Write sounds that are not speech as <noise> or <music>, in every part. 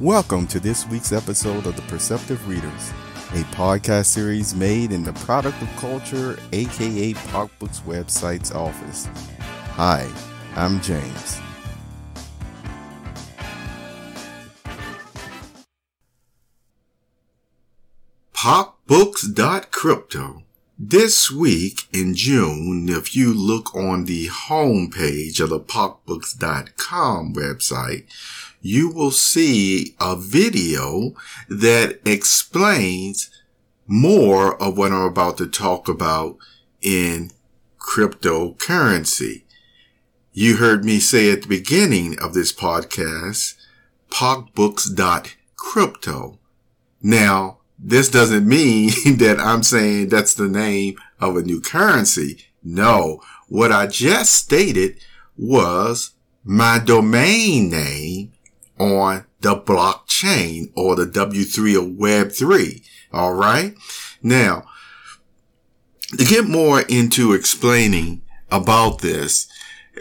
Welcome to this week's episode of The Perceptive Readers, a podcast series made in the Product of Culture, aka PocBooks website's office. Hi, I'm James. PocBooks.crypto. This week in June, if you look on the homepage of the PocBooks.com website, you will see a video that explains more of what I'm about to talk about in cryptocurrency. You heard me say at the beginning of this podcast, pocbooks.crypto. Now, this doesn't mean <laughs> that I'm saying that's the name of a new currency. No, what I just stated was my domain name on the blockchain or the W3 or Web3. All right. Now, to get more into explaining about this,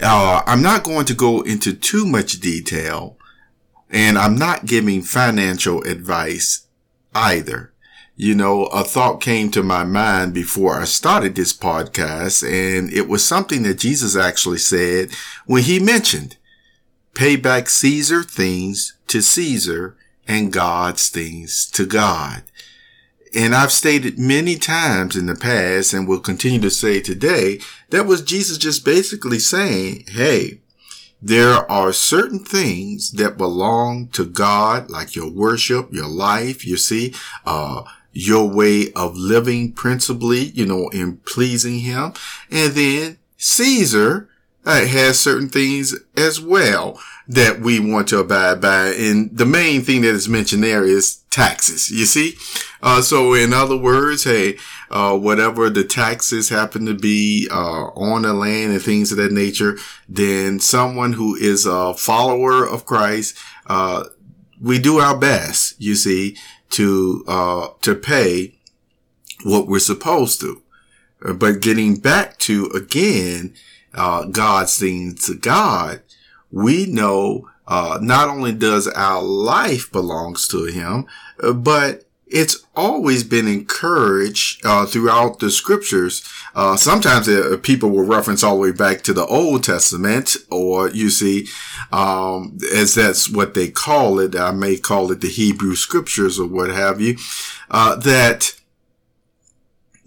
uh, I'm not going to go into too much detail and I'm not giving financial advice either. You know, a thought came to my mind before I started this podcast and it was something that Jesus actually said when he mentioned Pay back Caesar things to Caesar and God's things to God. And I've stated many times in the past and will continue to say today, that was Jesus just basically saying, Hey, there are certain things that belong to God, like your worship, your life, you see, uh, your way of living principally, you know, in pleasing him. And then Caesar, uh, has certain things as well that we want to abide by. And the main thing that is mentioned there is taxes. You see? Uh, so in other words, hey, uh, whatever the taxes happen to be, uh, on the land and things of that nature, then someone who is a follower of Christ, uh, we do our best, you see, to, uh, to pay what we're supposed to. But getting back to again, uh, God's to God, we know uh, not only does our life belongs to Him, but it's always been encouraged uh, throughout the scriptures. Uh, sometimes uh, people will reference all the way back to the Old Testament, or you see, um, as that's what they call it. I may call it the Hebrew scriptures or what have you. Uh, that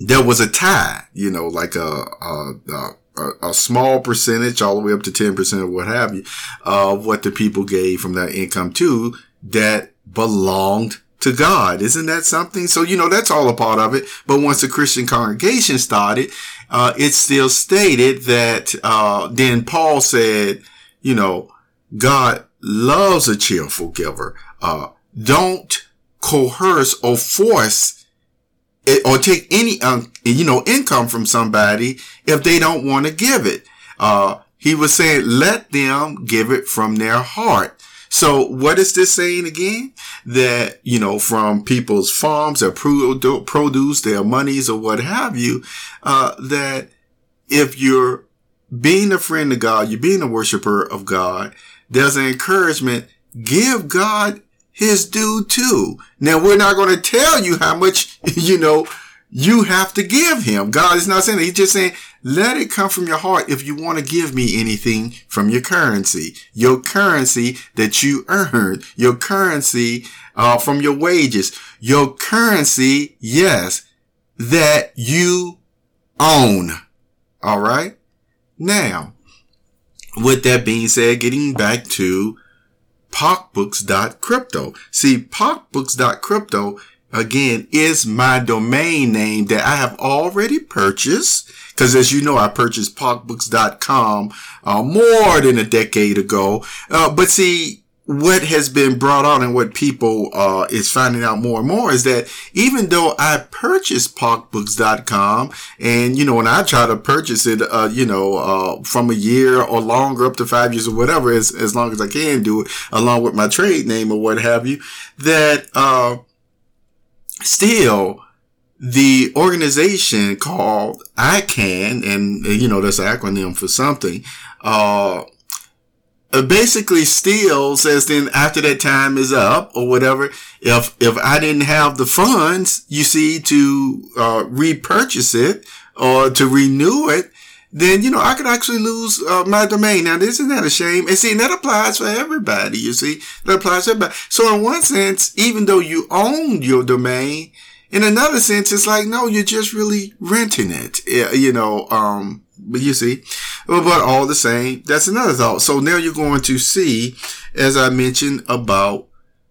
there was a tithe, you know, like a, a, a a, a, small percentage, all the way up to 10% or what have you, of what the people gave from that income to that belonged to God. Isn't that something? So, you know, that's all a part of it. But once the Christian congregation started, uh, it still stated that, uh, then Paul said, you know, God loves a cheerful giver. Uh, don't coerce or force or take any, um, you know, income from somebody if they don't want to give it. Uh, he was saying, let them give it from their heart. So what is this saying again? That, you know, from people's farms, their produce, their monies or what have you, uh, that if you're being a friend of God, you're being a worshiper of God, there's an encouragement, give God his due too. Now we're not going to tell you how much, <laughs> you know, you have to give him. God is not saying that. He's just saying, let it come from your heart if you want to give me anything from your currency, your currency that you earned, your currency, uh, from your wages, your currency, yes, that you own. All right. Now, with that being said, getting back to PocBooks.crypto. See, PocBooks.crypto again is my domain name that I have already purchased. Cause as you know, I purchased PocBooks.com, uh, more than a decade ago. Uh, but see, what has been brought on and what people uh, is finding out more and more is that even though I purchased PocBooks.com and you know when I try to purchase it, uh, you know, uh, from a year or longer up to five years or whatever, as as long as I can do it, along with my trade name or what have you, that uh, still the organization called ICANN, and you know that's an acronym for something. Uh, basically still says then after that time is up or whatever, if, if I didn't have the funds, you see, to, uh, repurchase it or to renew it, then, you know, I could actually lose uh, my domain. Now, isn't that a shame? And see, that applies for everybody, you see. That applies to everybody. So in one sense, even though you own your domain, in another sense, it's like, no, you're just really renting it, you know, um, but you see, but all the same, that's another thought. So now you're going to see, as I mentioned about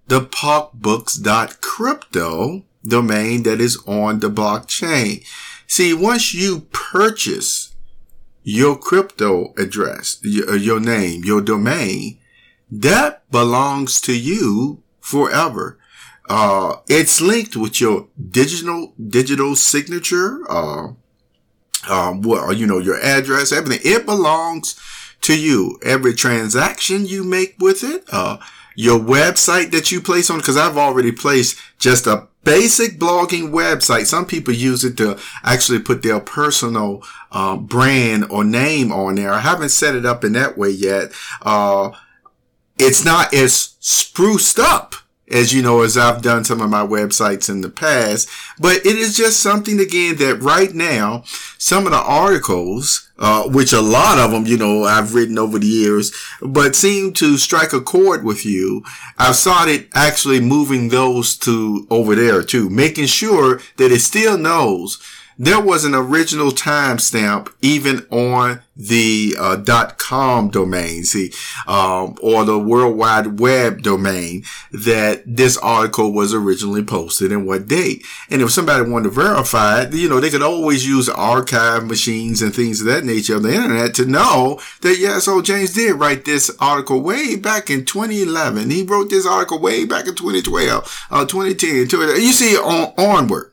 the pocbooks.crypto domain that is on the blockchain. See, once you purchase your crypto address, your, uh, your name, your domain, that belongs to you forever. Uh, it's linked with your digital, digital signature, uh, um, well, you know, your address, everything. It belongs to you. Every transaction you make with it, uh, your website that you place on, cause I've already placed just a basic blogging website. Some people use it to actually put their personal, uh, brand or name on there. I haven't set it up in that way yet. Uh, it's not as spruced up as you know, as I've done some of my websites in the past. But it is just something again that right now, some of the articles, uh, which a lot of them, you know, I've written over the years, but seem to strike a chord with you. I've started actually moving those to over there too, making sure that it still knows there was an original timestamp even on the uh, .com domain, see, um, or the World Wide Web domain that this article was originally posted and what date. And if somebody wanted to verify it, you know, they could always use archive machines and things of that nature on the internet to know that, yes, so James did write this article way back in 2011. He wrote this article way back in 2012, uh, 2010, you see on, onward.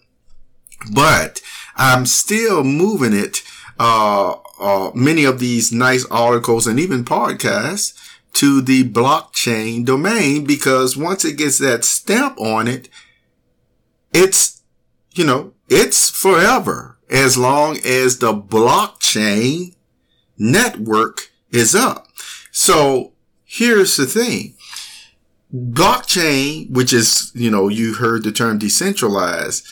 But, I'm still moving it, uh, uh, many of these nice articles and even podcasts to the blockchain domain because once it gets that stamp on it, it's, you know, it's forever as long as the blockchain network is up. So here's the thing. Blockchain, which is, you know, you heard the term decentralized,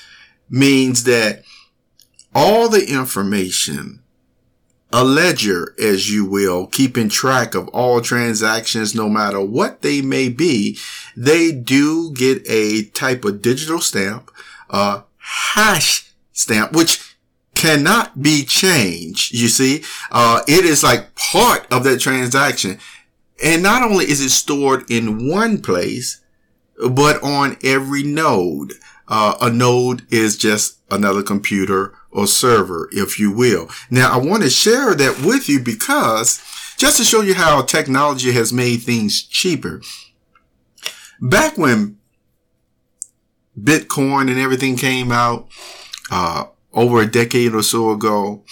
means that all the information, a ledger, as you will, keeping track of all transactions, no matter what they may be, they do get a type of digital stamp, a hash stamp, which cannot be changed. You see, uh, it is like part of that transaction. And not only is it stored in one place, but on every node. Uh, a node is just another computer or server, if you will. Now, I want to share that with you because just to show you how technology has made things cheaper. Back when Bitcoin and everything came out, uh, over a decade or so ago,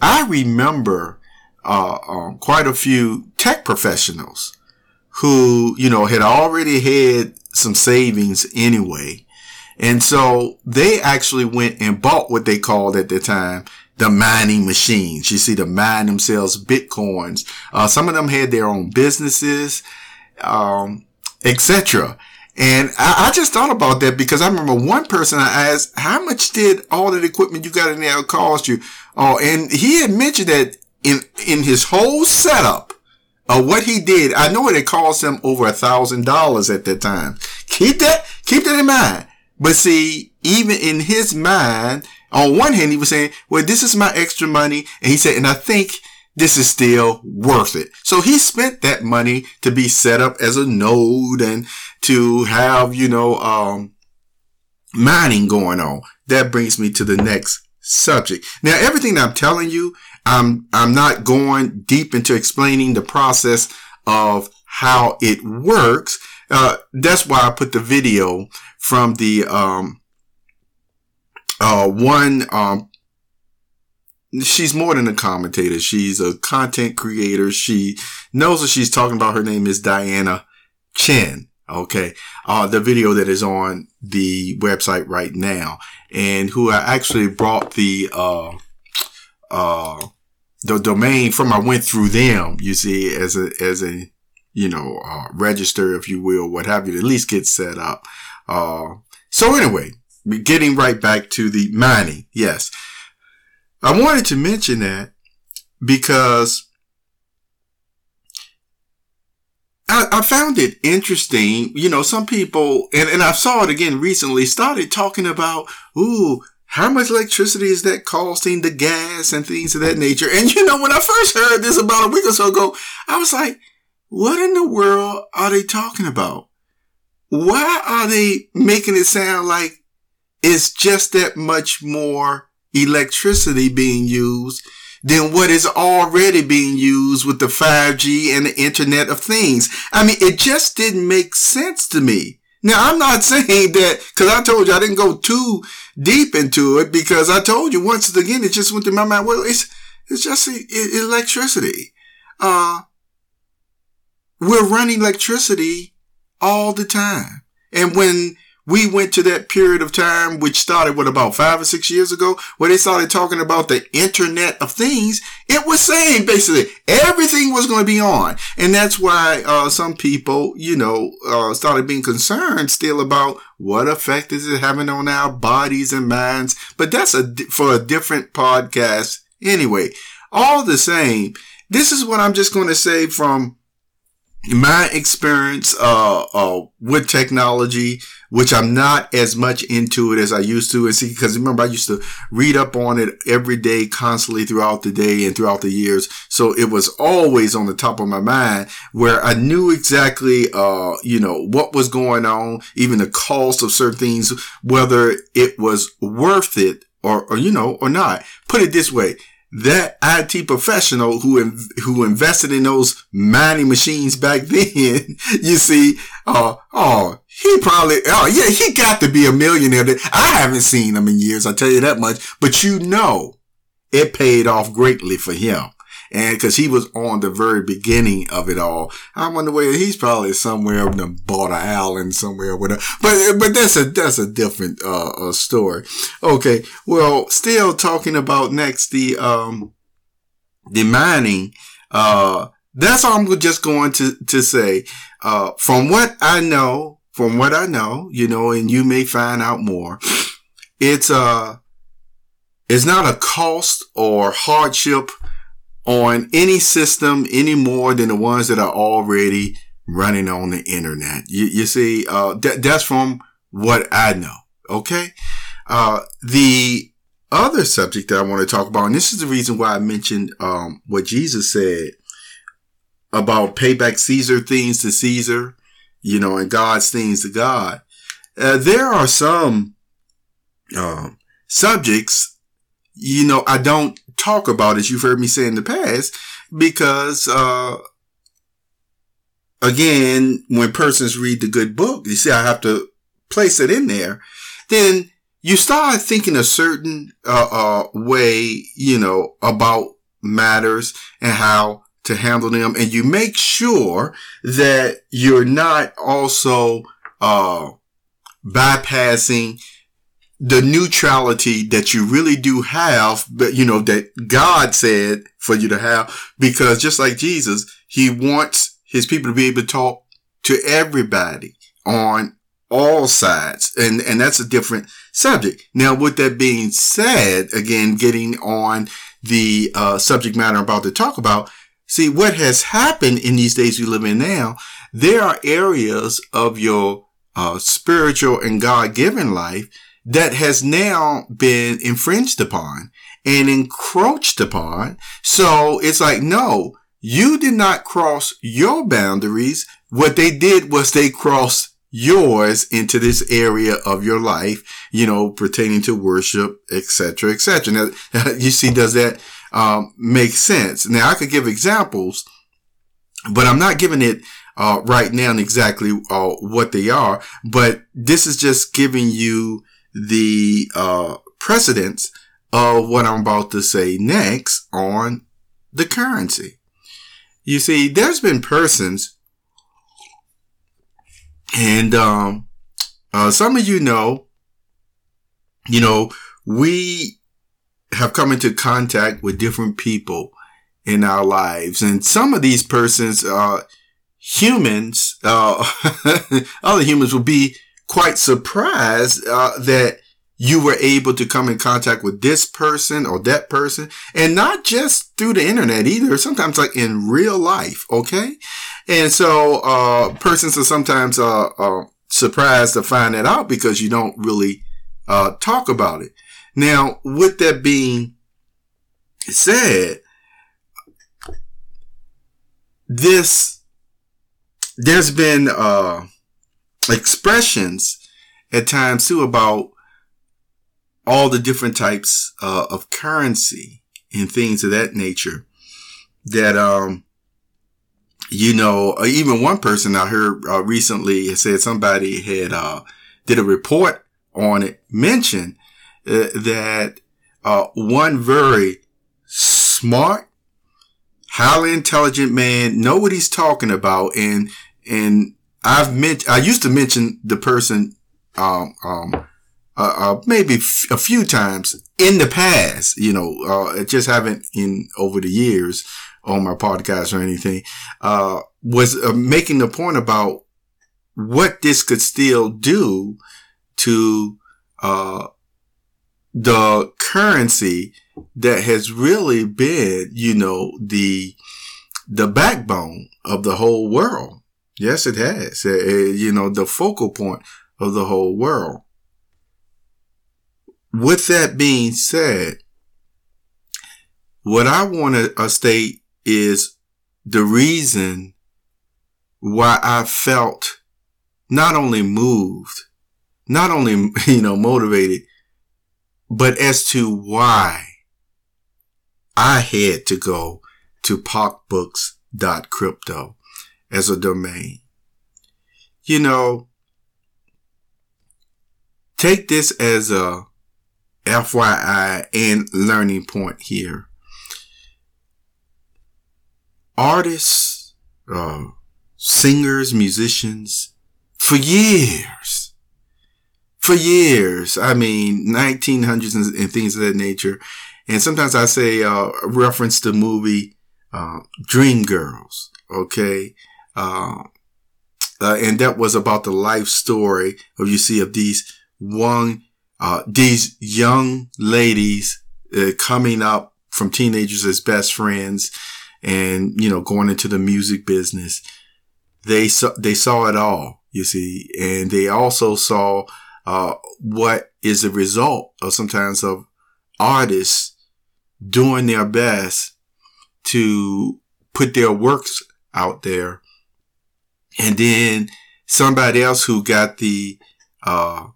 I remember, uh, um, quite a few tech professionals who, you know, had already had some savings anyway and so they actually went and bought what they called at the time the mining machines. You see, to mine themselves bitcoins. Uh, some of them had their own businesses, um, etc. And I, I, just thought about that because I remember one person I asked, how much did all that equipment you got in there cost you? Oh, and he had mentioned that in, in his whole setup of what he did, I know it had cost him over a thousand dollars at that time. Keep that, keep that in mind. But see, even in his mind, on one hand, he was saying, well, this is my extra money. And he said, and I think this is still worth it. So he spent that money to be set up as a node and to have, you know, um, mining going on. That brings me to the next subject. Now, everything I'm telling you, I'm, I'm not going deep into explaining the process of how it works. Uh, that's why I put the video from the um, uh, one um, she's more than a commentator. She's a content creator. She knows what she's talking about. Her name is Diana Chen. Okay. Uh, the video that is on the website right now and who I actually brought the, uh, uh, the domain from, I went through them, you see, as a, as a, you know, uh, register, if you will, what have you, at least get set up. Uh, so anyway, getting right back to the mining. Yes. I wanted to mention that because I, found it interesting. You know, some people, and, and I saw it again recently, started talking about, ooh, how much electricity is that costing the gas and things of that nature? And you know, when I first heard this about a week or so ago, I was like, what in the world are they talking about? Why are they making it sound like it's just that much more electricity being used than what is already being used with the 5G and the Internet of Things. I mean, it just didn't make sense to me. Now, I'm not <laughs> saying that, cause I told you I didn't go too deep into it because I told you once again, it just went through my mind. Well, it's, it's just electricity. Uh, we're running electricity all the time. And when we went to that period of time, which started, what, about five or six years ago, where they started talking about the internet of things. It was saying basically everything was going to be on. And that's why, uh, some people, you know, uh, started being concerned still about what effect is it having on our bodies and minds. But that's a, for a different podcast. Anyway, all the same, this is what I'm just going to say from my experience uh, uh, with technology, which I'm not as much into it as I used to, and see, because remember I used to read up on it every day, constantly throughout the day and throughout the years, so it was always on the top of my mind, where I knew exactly, uh, you know, what was going on, even the cost of certain things, whether it was worth it or, or you know, or not. Put it this way that IT professional who who invested in those mining machines back <laughs> then, you see, uh, oh, he probably, oh yeah, he got to be a millionaire. I haven't seen him in years, I tell you that much. But you know, it paid off greatly for him and because he was on the very beginning of it all. I wonder where he's probably somewhere in the border island somewhere with but but that's a that's a different uh, uh, story. Okay, well, still talking about next the um the mining. Uh, that's all I'm just going to to say. Uh, from what I know, from what I know, you know, and you may find out more. It's uh, it's not a cost or hardship on any system any more than the ones that are already running on the internet. You, you see, uh, th- that's from what I know. Okay. Uh, the other subject that I want to talk about, and this is the reason why I mentioned, um, what Jesus said about payback Caesar things to Caesar, you know, and God's things to God. Uh, there are some, um, subjects, you know, I don't talk about, as you've heard me say in the past, because, uh, again, when persons read the good book, you see, I have to place it in there, then you start thinking a certain, uh, uh, way, you know, about matters and how to handle them. And you make sure that you're not also, uh, bypassing the neutrality that you really do have, but you know, that God said for you to have, because just like Jesus, he wants his people to be able to talk to everybody on all sides. And, and that's a different subject. Now, with that being said, again, getting on the uh, subject matter I'm about to talk about, see what has happened in these days we live in now. There are areas of your uh, spiritual and God given life that has now been infringed upon and encroached upon. So it's like, no, you did not cross your boundaries. What they did was they crossed yours into this area of your life, you know, pertaining to worship, etc., etc. Now, <laughs> you see, does that um, make sense? Now, I could give examples, but I'm not giving it uh, right now exactly uh, what they are. But this is just giving you the uh, precedence of what I'm about to say next on the currency. You see, there's been persons, and um, uh, some of you know, you know, we have come into contact with different people in our lives, and some of these persons, uh, humans, uh, <laughs> other humans will be quite surprised uh, that you were able to come in contact with this person or that person and not just through the internet either sometimes like in real life okay? And so uh persons are sometimes uh, uh surprised to find that out because you don't really uh talk about it. Now with that being said this there's been uh expressions at times too about all the different types uh, of currency and things of that nature that um you know uh, even one person i heard uh, recently said somebody had uh did a report on it mentioned uh, that uh one very smart highly intelligent man know what he's talking about and and i've mentioned, i used to mention the person um um uh, uh, maybe f- a few times in the past, you know, uh, just haven't in over the years on my podcast or anything, uh, was uh, making the point about what this could still do to, uh, the currency that has really been, you know, the, the backbone of the whole world. Yes, it has. Uh, you know, the focal point of the whole world with that being said, what I want to uh, state is the reason why I felt not only moved, not only, <laughs> you know, motivated, but as to why I had to go to pocbooks.crypto as a domain. You know, take this as a FYI and learning point here. Artists, uh, singers, musicians, for years, for years, I mean, 1900s and, and things of that nature. And sometimes I say, uh, reference the movie, uh, Dreamgirls. Okay. Uh, uh, and that was about the life story of, you see, of these one uh, these young ladies uh, coming up from teenagers as best friends and, you know, going into the music business. They saw, they saw it all, you see, and they also saw, uh, what is the result of sometimes of artists doing their best to put their works out there. And then somebody else who got the, uh,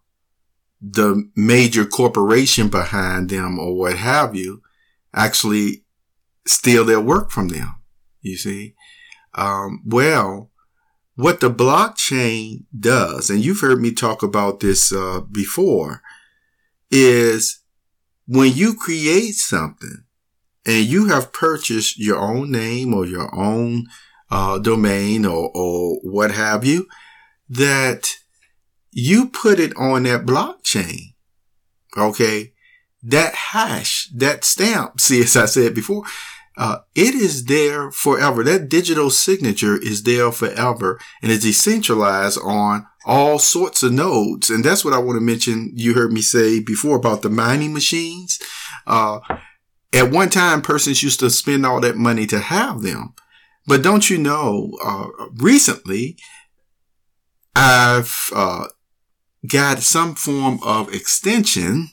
the major corporation behind them or what have you actually steal their work from them. You see? Um, well, what the blockchain does, and you've heard me talk about this uh, before, is when you create something and you have purchased your own name or your own uh, domain or, or what have you, that you put it on that blockchain. Okay. That hash, that stamp, <laughs> see, as I said before, uh, it is there forever. That digital signature is there forever and it's decentralized on all sorts of nodes. And that's what I want to mention. You heard me say before about the mining machines. Uh, at one time, persons used to spend all that money to have them. But don't you know, uh, recently, I've, uh, got some form of extension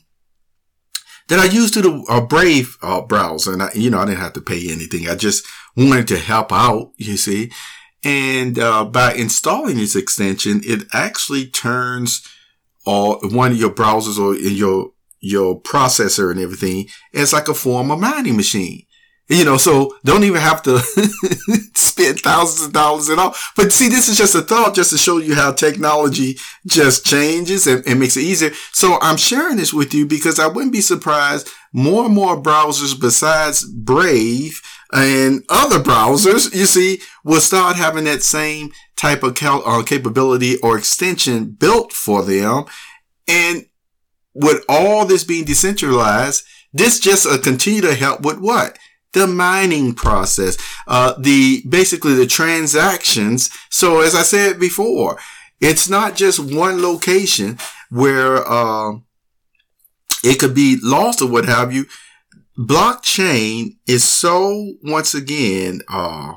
that I used to the uh, Brave uh, browser. And I, you know, I didn't have to pay anything. I just wanted to help out, you see. And uh, by installing this extension, it actually turns all one of your browsers or in your your processor and everything as like a form of mining machine. You know, so don't even have to <laughs> spend thousands of dollars at all. But see, this is just a thought just to show you how technology just changes and, and, makes it easier. So I'm sharing this with you because I wouldn't be surprised more and more browsers besides Brave and other browsers, you see, will start having that same type of cal- uh, capability or extension built for them. And with all this being decentralized, this just uh, continue to help with what? The mining process, uh, the basically the transactions. So as I said before, it's not just one location where uh, it could be lost or what have you. Blockchain is so once again uh,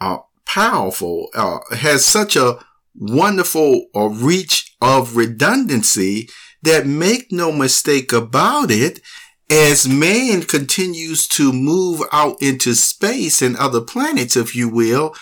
uh, powerful, uh, has such a wonderful uh, reach of redundancy that make no mistake about it, as man continues to move out into space and other planets, if you will,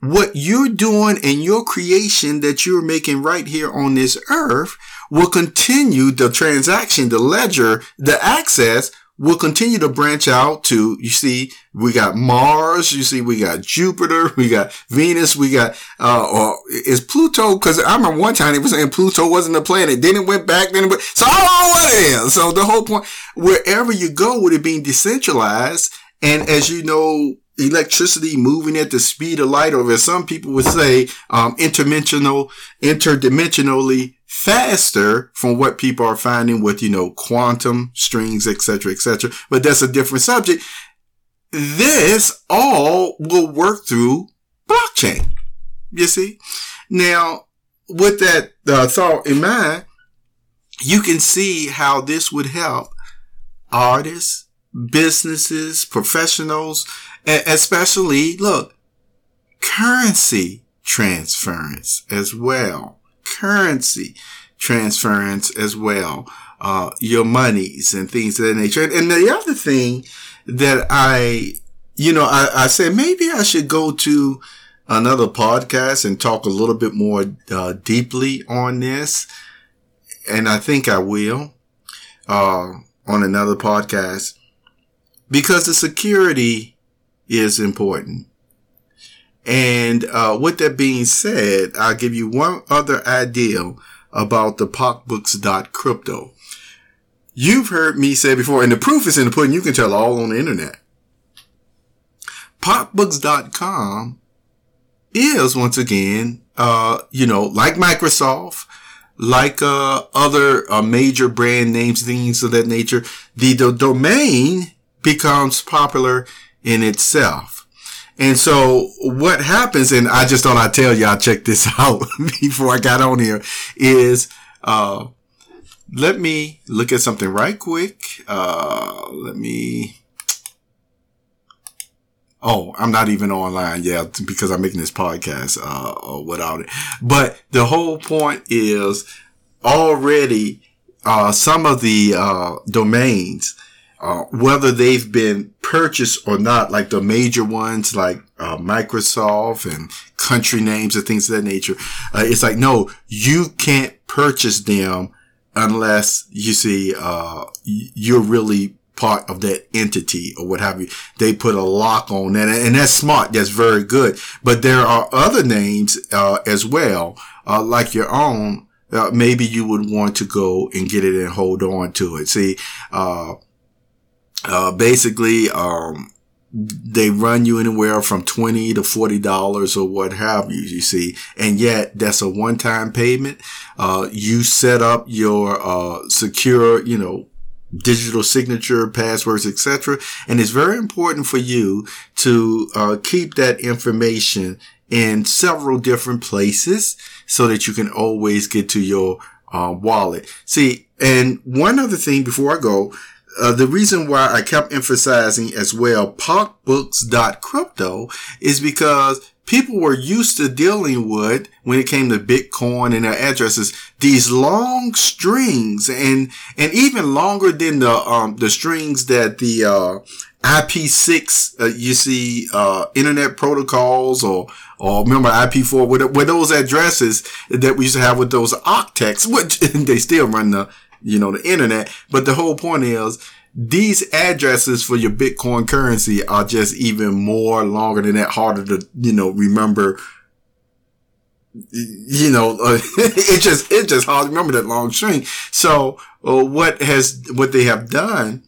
what you're doing in your creation that you're making right here on this earth will continue the transaction, the ledger, the access will continue to branch out to, you see, we got Mars, you see, we got Jupiter, <laughs> we got Venus, we got, uh, or is Pluto, cause I remember one time they was saying Pluto wasn't a planet, then it went back, then it went, so I don't know what it is. So the whole point, wherever you go with it being decentralized, and as you know, electricity moving at the speed of light, or as some people would say, um, interdimensional, interdimensionally faster from what people are finding with, you know, quantum strings, etc., etc. But that's a different subject. This all will work through blockchain. You see? Now, with that uh, thought in mind, you can see how this would help artists, businesses, professionals, especially, look, currency transference as well currency transference as well, uh, your monies and things of that nature. And the other thing that I, you know, I, I said maybe I should go to another podcast and talk a little bit more uh, deeply on this. And I think I will, uh, on another podcast because the security is important. And uh, with that being said, I'll give you one other idea about the pocbooks.crypto. You've heard me say before, and the proof is in the pudding. You can tell all on the internet. PocBooks.com is once again, uh, you know, like Microsoft, like uh, other uh, major brand names, things of that nature. The, the domain becomes popular in itself. And so what happens, and I just thought I'd tell y'all check this <laughs> out before I got on here, is uh, let me look at something right quick. Uh, let me. Oh, I'm not even online yet because I'm making this podcast uh, without it. But the whole point is already uh, some of the uh, domains uh, whether they've been purchased or not, like the major ones like uh, Microsoft and country names and things of that nature. Uh, it's like, no, you can't purchase them unless you see, uh, you're really part of that entity or what have you. They put a lock on that and that's smart. That's very good. But there are other names, uh, as well, uh, like your own. maybe you would want to go and get it and hold on to it. See, uh, basically, um, they run you anywhere from 20 to $40 or what have you, you see. And yet that's a one-time payment. Uh, you set up your, uh, secure, you know, digital signature, passwords, etc. And it's very important for you to, uh, keep that information in several different places so that you can always get to your, uh, wallet. See, and one other thing before I go, uh, the reason why I kept emphasizing as well pocbooks.crypto is because people were used to dealing with when it came to Bitcoin and their addresses, these long strings and, and even longer than the, um, the strings that the, uh, IP6, uh, you see, uh, internet protocols or, or remember IP4 with, with those addresses that we used to have with those octets, which <laughs> they still run the, you know, the internet. But the whole point is these addresses for your Bitcoin currency are just even more longer than that, harder to, you know, remember. You know, uh, <laughs> it just, it just hard to remember that long string. So uh, what has, what they have done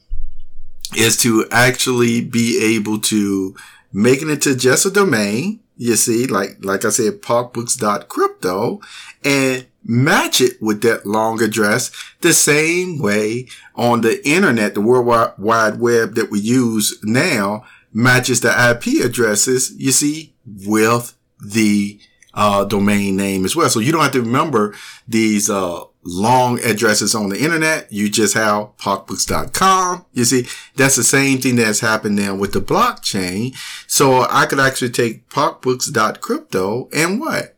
is to actually be able to make it into just a domain. You see, like, like I said, pocbooks.crypto and match it with that long address the same way on the internet, the World Wide Web that we use now matches the IP addresses, you see, with the uh, domain name as well. So you don't have to remember these uh, long addresses on the internet. You just have pocbooks.com. You see, that's the same thing that's happened now with the blockchain. So I could actually take pocbooks.crypto and what?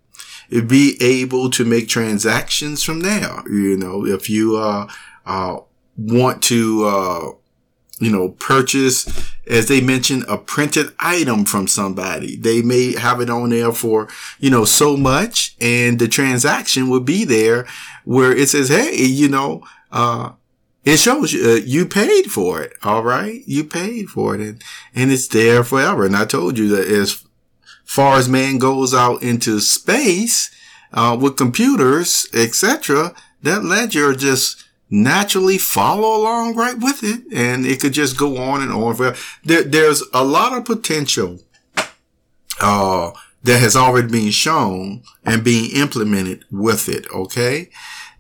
Be able to make transactions from there. You know, if you, uh, uh, want to, uh, you know, purchase, as they mentioned, a printed item from somebody. They may have it on there for, you know, so much and the transaction will be there where it says, Hey, you know, uh, it shows you, uh, you paid for it. All right. You paid for it and, and it's there forever. And I told you that as far as man goes out into space, uh, with computers, etc., that ledger just naturally follow along right with it. And it could just go on and on. There, there's a lot of potential, uh, that has already been shown and being implemented with it. Okay.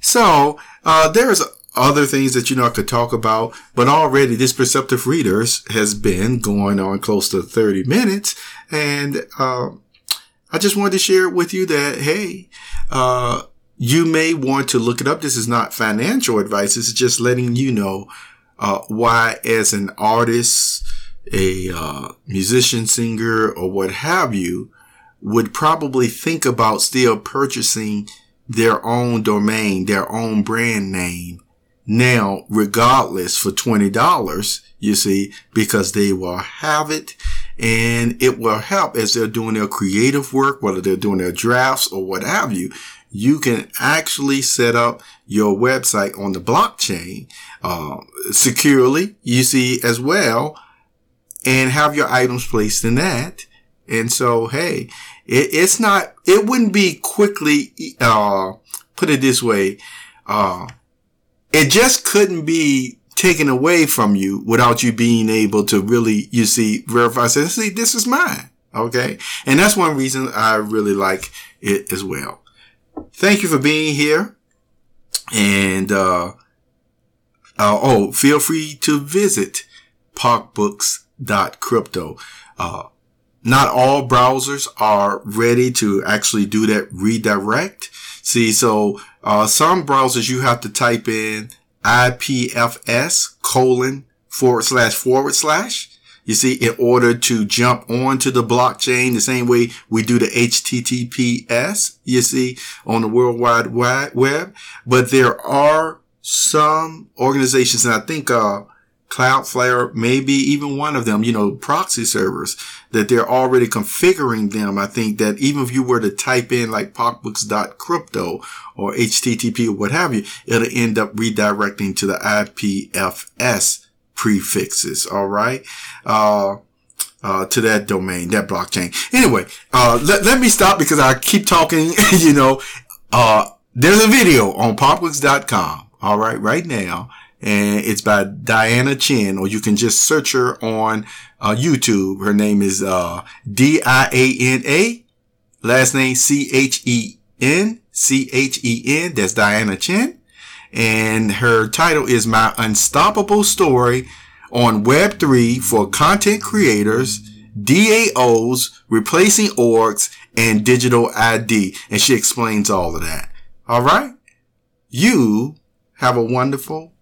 So, uh, there's other things that, you know, I could talk about, but already this perceptive readers has been going on close to 30 minutes. And, uh, I just wanted to share with you that, hey, uh, you may want to look it up. This is not financial advice. This is just letting you know uh, why, as an artist, a uh, musician, singer, or what have you, would probably think about still purchasing their own domain, their own brand name now, regardless for $20, you see, because they will have it and it will help as they're doing their creative work, whether they're doing their drafts or what have you. You can actually set up your website on the blockchain uh, securely, you see, as well, and have your items placed in that. And so, hey, it, it's not, it wouldn't be quickly, uh, put it this way, uh, it just couldn't be taken away from you without you being able to really, you see, verify, say, see, this is mine. Okay. And that's one reason I really like it as well. Thank you for being here. And, uh, uh oh, feel free to visit pocbooks.crypto. Uh, not all browsers are ready to actually do that redirect. See, so, uh, some browsers you have to type in IPFS colon forward slash forward slash. You see, in order to jump onto the blockchain, the same way we do the HTTPS, you see, on the World Wide Web. But there are some organizations, and I think, uh, Cloudflare may be even one of them, you know, proxy servers that they're already configuring them. I think that even if you were to type in like pocbooks.crypto or HTTP or what have you, it'll end up redirecting to the IPFS prefixes. All right. Uh, uh, to that domain, that blockchain. Anyway, uh, let, let me stop because I keep talking, <laughs> you know, uh, there's a video on pocbooks.com. All right. Right now and it's by Diana Chen, or you can just search her on uh, YouTube. Her name is uh, D-I-A-N-A, last name C-H-E-N, C-H-E-N. That's Diana Chen. And her title is My Unstoppable Story on Web3 for Content Creators, DAOs, Replacing Orgs, and Digital ID. And she explains all of that. All right. You have a wonderful